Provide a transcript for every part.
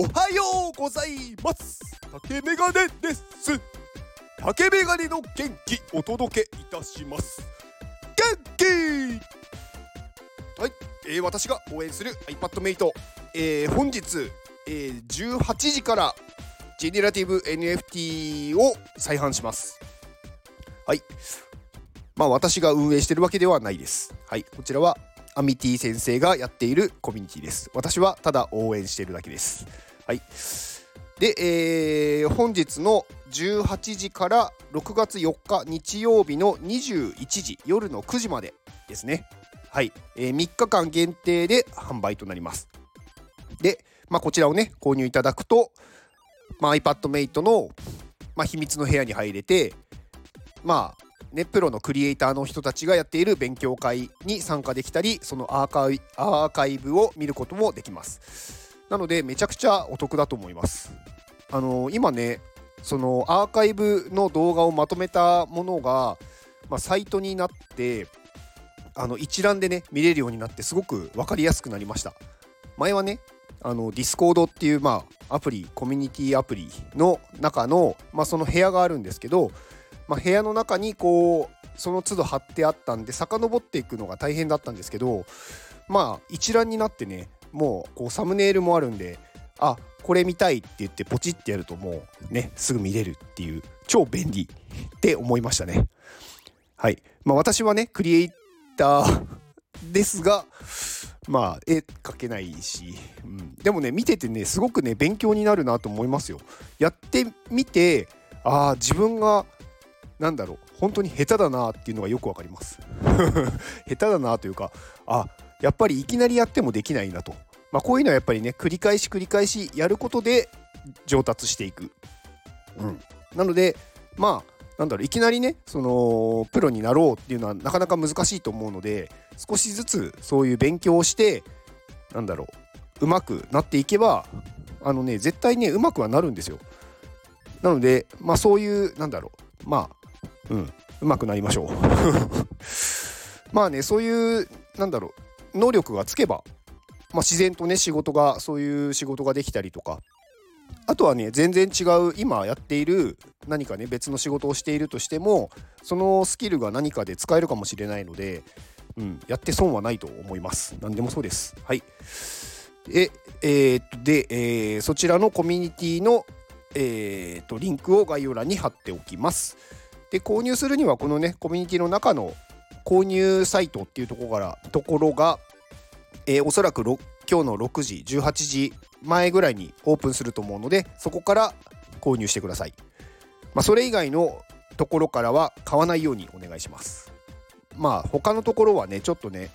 おはようございます。竹メガネです。竹メガネの元気お届けいたします。元気!はい、えー、私が応援する iPad メイト、えー、本日、えー、18時からジェネラティブ NFT を再販します。はい。まあ私が運営してるわけではないです。はい。こちらはアミティ先生がやっているコミュニティです。私はただ応援しているだけです。はい。で、えー、本日の18時から6月4日日曜日の21時夜の9時までですね。はい、えー、3日間限定で販売となります。で、まあ、こちらをね購入いただくと、まあ、iPadMate の、まあ、秘密の部屋に入れてまあね、プロのクリエイターの人たちがやっている勉強会に参加できたりそのアーカイアーカイブを見ることもできます。なのでめちゃくちゃお得だと思います。あの、今ねそのアーカイブの動画をまとめたものが、まあ、サイトになってあの一覧でね見れるようになってすごく分かりやすくなりました。前はねあのディスコードっていう、まあ、アプリコミュニティアプリの中の、まあ、その部屋があるんですけどまあ、部屋の中にこうその都度貼ってあったんで遡っていくのが大変だったんですけどまあ一覧になってねもうこうサムネイルもあるんであこれ見たいって言ってポチってやるともうねすぐ見れるっていう超便利って思いましたね。はい。まあ私はねクリエイターですがまあ絵描けないし、うん、でもね見ててねすごくね勉強になるなと思いますよ。やってみてああ自分がなんだろう本当に下手だなっていうのがよくわかります。下手だなというかあやっぱりいきなりやってもできないなと、まあ、こういうのはやっぱりね繰り返し繰り返しやることで上達していく、うん、なのでまあなんだろういきなりねそのプロになろうっていうのはなかなか難しいと思うので少しずつそういう勉強をしてなんだろう上手くなっていけばあのね絶対ね上手くはなるんですよ。なのでまあそういうなんだろうまあうん、うまくなりましょう。まあねそういうなんだろう能力がつけば、まあ、自然とね仕事がそういう仕事ができたりとか。あとはね全然違う今やっている何かね別の仕事をしているとしてもそのスキルが何かで使えるかもしれないので、うん、やって損はないと思います。何でもそうです。はい。ええー、っとで、えー、そちらのコミュニティのえー、っとリンクを概要欄に貼っておきます。で購入するにはこのねコミュニティの中の購入サイトっていうところからところが、えー、おそらく今日の6時18時前ぐらいにオープンすると思うのでそこから購入してください、まあ、それ以外のところからは買わないようにお願いします。まあ他のところはねちょっとね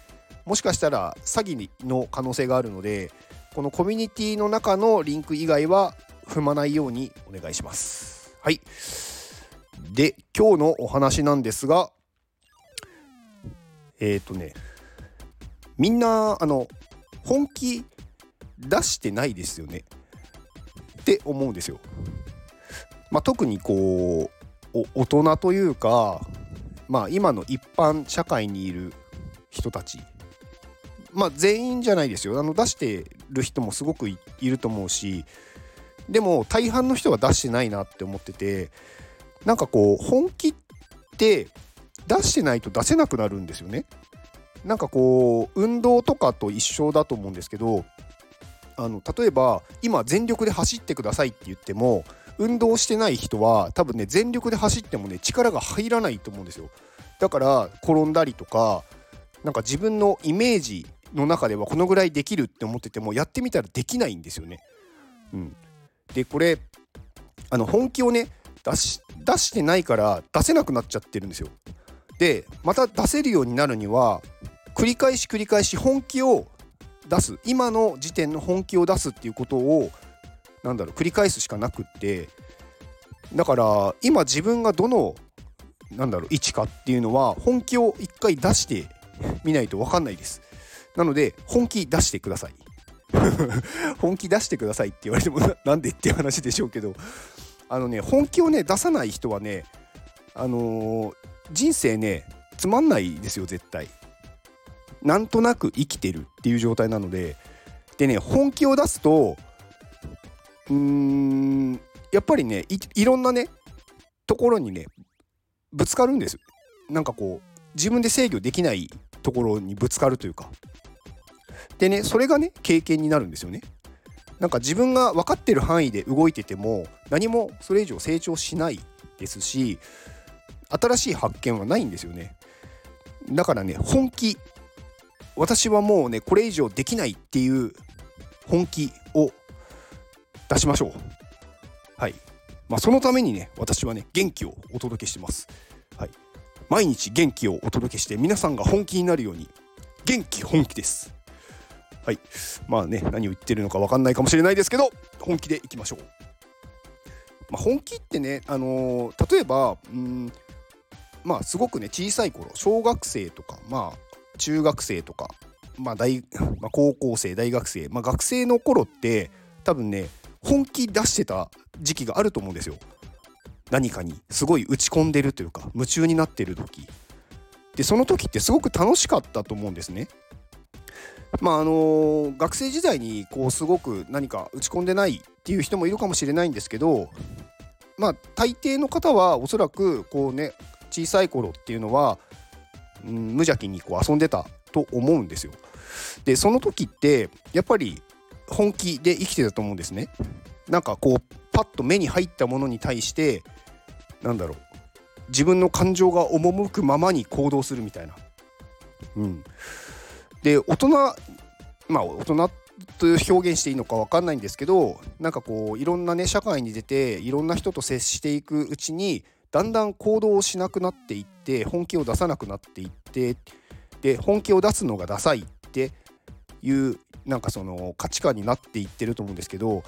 もしかしたら詐欺の可能性があるのでこのコミュニティの中のリンク以外は踏まないようにお願いします。はい。で今日のお話なんですがえっ、ー、とねみんなあの本気出してないですよね。って思うんですよ。まあ、特にこう大人というか、まあ、今の一般社会にいる人たち。まあ全員じゃないですよ。あの出してる人もすごくいると思うしでも大半の人は出してないなって思っててなんかこう本気って出してないと出せなくなるんですよね。なんかこう運動とかと一緒だと思うんですけどあの例えば今全力で走ってくださいって言っても運動してない人は多分ね全力で走ってもね力が入らないと思うんですよだから転んだりとかなんか自分のイメージの中ではこのぐらいできるって思っててもやってみたらできないんですよね。うん、でこれあの本気をね出し出してないから出せなくなっちゃってるんですよ。でまた出せるようになるには繰り返し繰り返し本気を出す今の時点の本気を出すっていうことをなんだろう繰り返すしかなくってだから今自分がどのなんだろう位置かっていうのは本気を一回出してみないと分かんないです。なので本気出してください。本気出してくださいって言われてもなんでっていう話でしょうけどあのね本気をね出さない人はねあのー、人生ねつまんないですよ絶対。なんとなく生きてるっていう状態なのででね本気を出すとうーんやっぱりねいろんなねところにねぶつかるんです。なんかこう自分で制御できないところにぶつかるというか。でねそれがね経験になるんですよね。なんか自分が分かってる範囲で動いてても何もそれ以上成長しないですし新しい発見はないんですよね。だからね本気。私はもうねこれ以上できないっていう本気を出しましょう。はい。まあそのためにね私はね元気をお届けしてます。はい。毎日元気をお届けして皆さんが本気になるように元気本気です。はい。まあね何を言ってるのか分かんないかもしれないですけど本気でいきましょう、まあ、本気ってねあのー、例えばうんまあすごくね小さい頃小学生とかまあ中学生とかまあ大、まあ、高校生大学生、まあ、学生の頃って多分ね本気出してた時期があると思うんですよ。何かにすごい打ち込んでるというか夢中になってる時。でその時ってすごく楽しかったと思うんですね。まああの学生時代にこうすごく何か打ち込んでないっていう人もいるかもしれないんですけどまあ大抵の方はおそらくこうね小さい頃っていうのは、うん、無邪気にこう遊んでたと思うんですよ。でその時ってやっぱり本気で生きてたと思うんですね。なんかこうパッと目に入ったものに対してなんだろう自分の感情が赴くままに行動するみたいな。うん、で大人まあ大人という表現していいのか分かんないんですけどなんかこういろんなね社会に出ていろんな人と接していくうちにだんだん行動をしなくなっていって本気を出さなくなっていってで本気を出すのがダサいっていうなんかその価値観になっていってると思うんですけど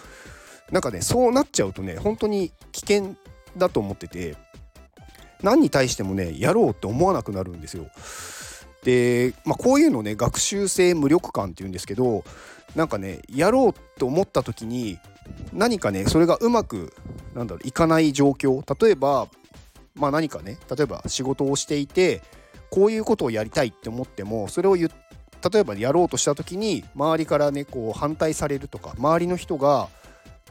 なんかねそうなっちゃうとね本当に危険だと思ってて何に対してもねやろうって思わなくなるんですよ。で、まあ、こういうのね学習性無力感っていうんですけどなんかねやろうと思った時に何かねそれがうまくなんだろういかない状況例えばまあ何かね例えば仕事をしていてこういうことをやりたいって思ってもそれを言例えばやろうとした時に周りからねこう反対されるとか周りの人が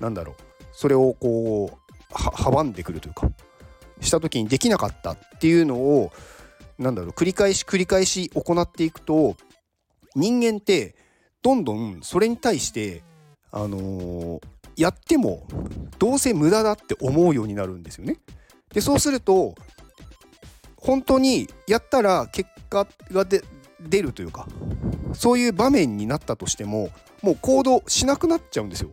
なんだろうそれをこう阻んでくるというかした時にできなかったっていうのをなんだろう繰り返し繰り返し行っていくと人間ってどんどんそれに対してあのー、やってもどうせ無駄だって思うようになるんですよね。でそうすると本当にやったら結果が出るというかそういう場面になったとしてももう行動しなくなっちゃうんですよ。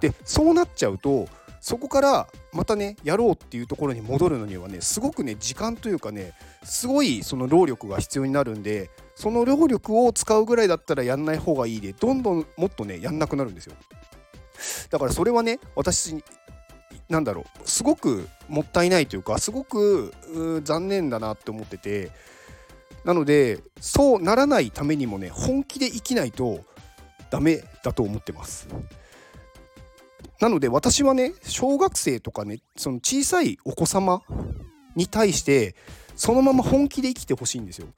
でそうなっちゃうとそこからまたねやろうっていうところに戻るのにはねすごくね時間というかねすごいその労力が必要になるんでその労力を使うぐらいだったらやんない方がいいでどんどんもっとねやんなくなるんですよだからそれはね私なんだろうすごくもったいないというかすごく残念だなって思っててなのでそうならないためにもね本気で生きないとダメだと思ってますなので私はね小学生とかねその小さいお子様に対してそのまま本気で生きてほしいんですよ。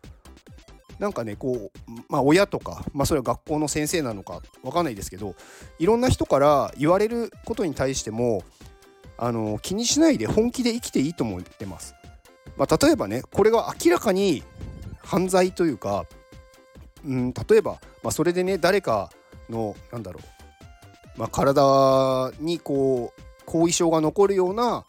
なんかねこうまあ親とかまあそれは学校の先生なのかわかんないですけどいろんな人から言われることに対してもあの気にしないで本気で生きていいと思ってます。まあ、例えばねこれが明らかに犯罪というか、うん、例えば、まあ、それでね誰かのなんだろうまあ、体にこう後遺症が残るような、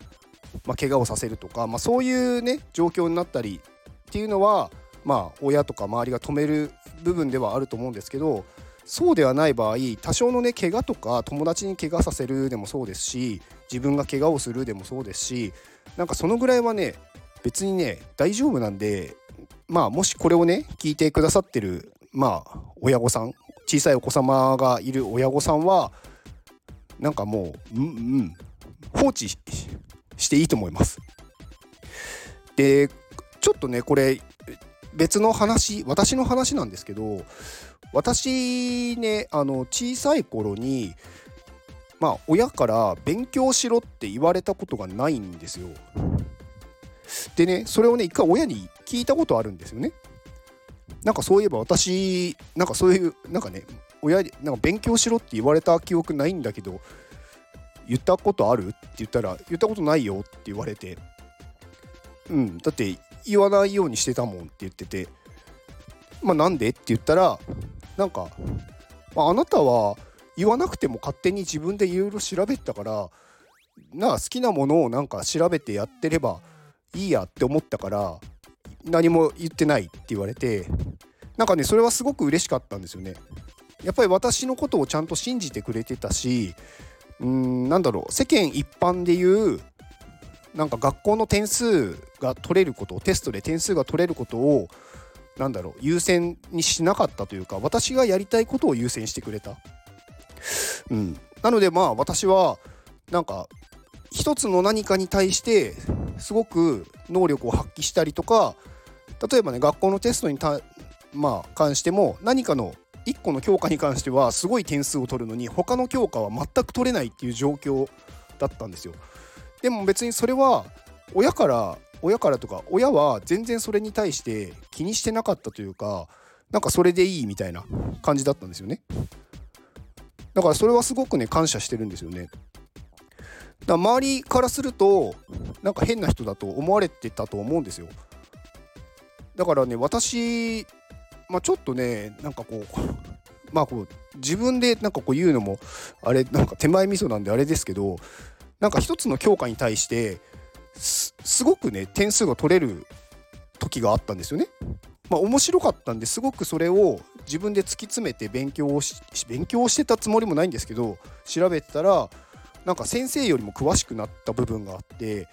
まあ、怪我をさせるとか、まあ、そういうね状況になったりっていうのはまあ親とか周りが止める部分ではあると思うんですけどそうではない場合多少のね怪我とか友達に怪我させるでもそうですし自分が怪我をするでもそうですしなんかそのぐらいはね別にね大丈夫なんでまあもしこれをね聞いてくださってるまあ親御さん小さいお子様がいる親御さんはなんかもう、うんうん、放置していいと思います。でちょっとねこれ別の話私の話なんですけど私ねあの小さい頃にまあ親から勉強しろって言われたことがないんですよ。でねそれをね一回親に聞いたことあるんですよね。なんかそういえば私なんかそういうなんかね親になんか勉強しろって言われた記憶ないんだけど言ったことある？って言ったら言ったことないよって言われてうんだって言わないようにしてたもんって言っててまあなんでって言ったらなんか、まあ、あなたは言わなくても勝手に自分でいろいろ調べたからなあ好きなものをなんか調べてやってればいいやって思ったから何も言ってないって言われてなんかねそれはすごく嬉しかったんですよね。やっぱり私のことをちゃんと信じてくれてたしうーんなんだろう世間一般でいうなんか学校の点数が取れることテストで点数が取れることをなんだろう優先にしなかったというか私がやりたいことを優先してくれた。うん、なのでまあ私はなんか一つの何かに対してすごく能力を発揮したりとか例えばね学校のテストにた、まあ、関しても何かの1個の教科に関してはすごい点数を取るのに他の教科は全く取れないっていう状況だったんですよ。でも別にそれは親から親からとか親は全然それに対して気にしてなかったというかなんかそれでいいみたいな感じだったんですよね。だからそれはすごくね感謝してるんですよね。だから周りからするとなんか変な人だと思われてたと思うんですよ。だからね私まあ、ちょっとねなんかこうまあこう自分でなんかこう言うのもあれなんか手前味噌なんであれですけどなんか一つの教科に対してすごくね点数が取れる時があったんですよね。まあ面白かったんですごくそれを自分で突き詰めて勉強をし勉強をしてたつもりもないんですけど調べてたらなんか先生よりも詳しくなった部分があって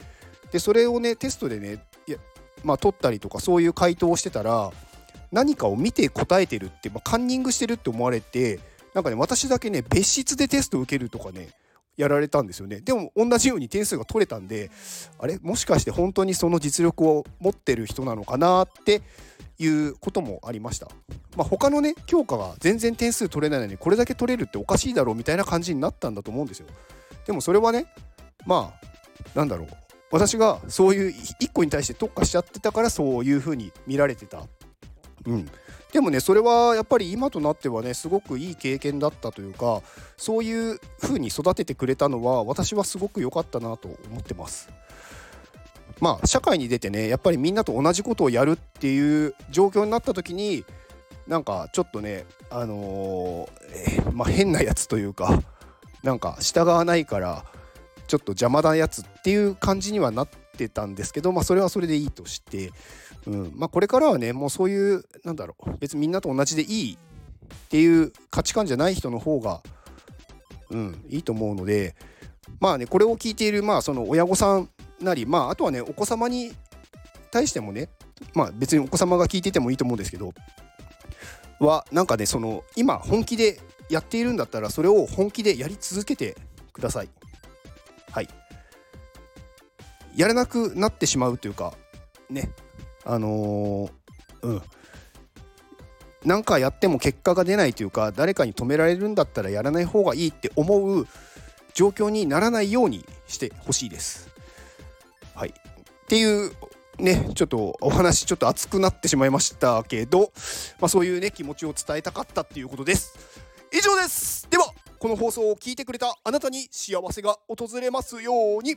でそれをねテストでねいやまあ取ったりとかそういう回答をしてたら何かを見て答えてるって、まあ、カンニングしてるって思われてなんかね私だけね別室でテスト受けるとかねやられたんですよねでも同じように点数が取れたんであれ？もしかして本当にその実力を持ってる人なのかなっていうこともありました。まあ、他のね教科が全然点数取れないのにこれだけ取れるっておかしいだろうみたいな感じになったんだと思うんですよ。でもそれはねまあなんだろう私がそういう1個に対して特化しちゃってたからそういう風に見られてたうん、でもねそれはやっぱり今となってはねすごくいい経験だったというかそういう風に育ててくれたのは私はすごく良かったなと思ってます。まあ社会に出てねやっぱりみんなと同じことをやるっていう状況になった時になんかちょっとねあのー、え、まあ、変なやつというかなんか従わないからちょっと邪魔なやつっていう感じにはなってたんですけどまあそれはそれでいいとしてうんまあ、これからはねもうそういうなんだろう別にみんなと同じでいいっていう価値観じゃない人の方が、うん、いいと思うのでまあねこれを聞いているまあその親御さんなりまああとはねお子様に対してもねまあ別にお子様が聞いててもいいと思うんですけどはなんかねその今本気でやっているんだったらそれを本気でやり続けてください。はい。やらなくなってしまうというかねあのー、うん何かやっても結果が出ないというか誰かに止められるんだったらやらない方がいいって思う状況にならないようにしてほしいです。はい、っていうねちょっとお話ちょっと熱くなってしまいましたけど、まあ、そういうね気持ちを伝えたかったっていうことです。以上ですではこの放送を聞いてくれたあなたに幸せが訪れますように。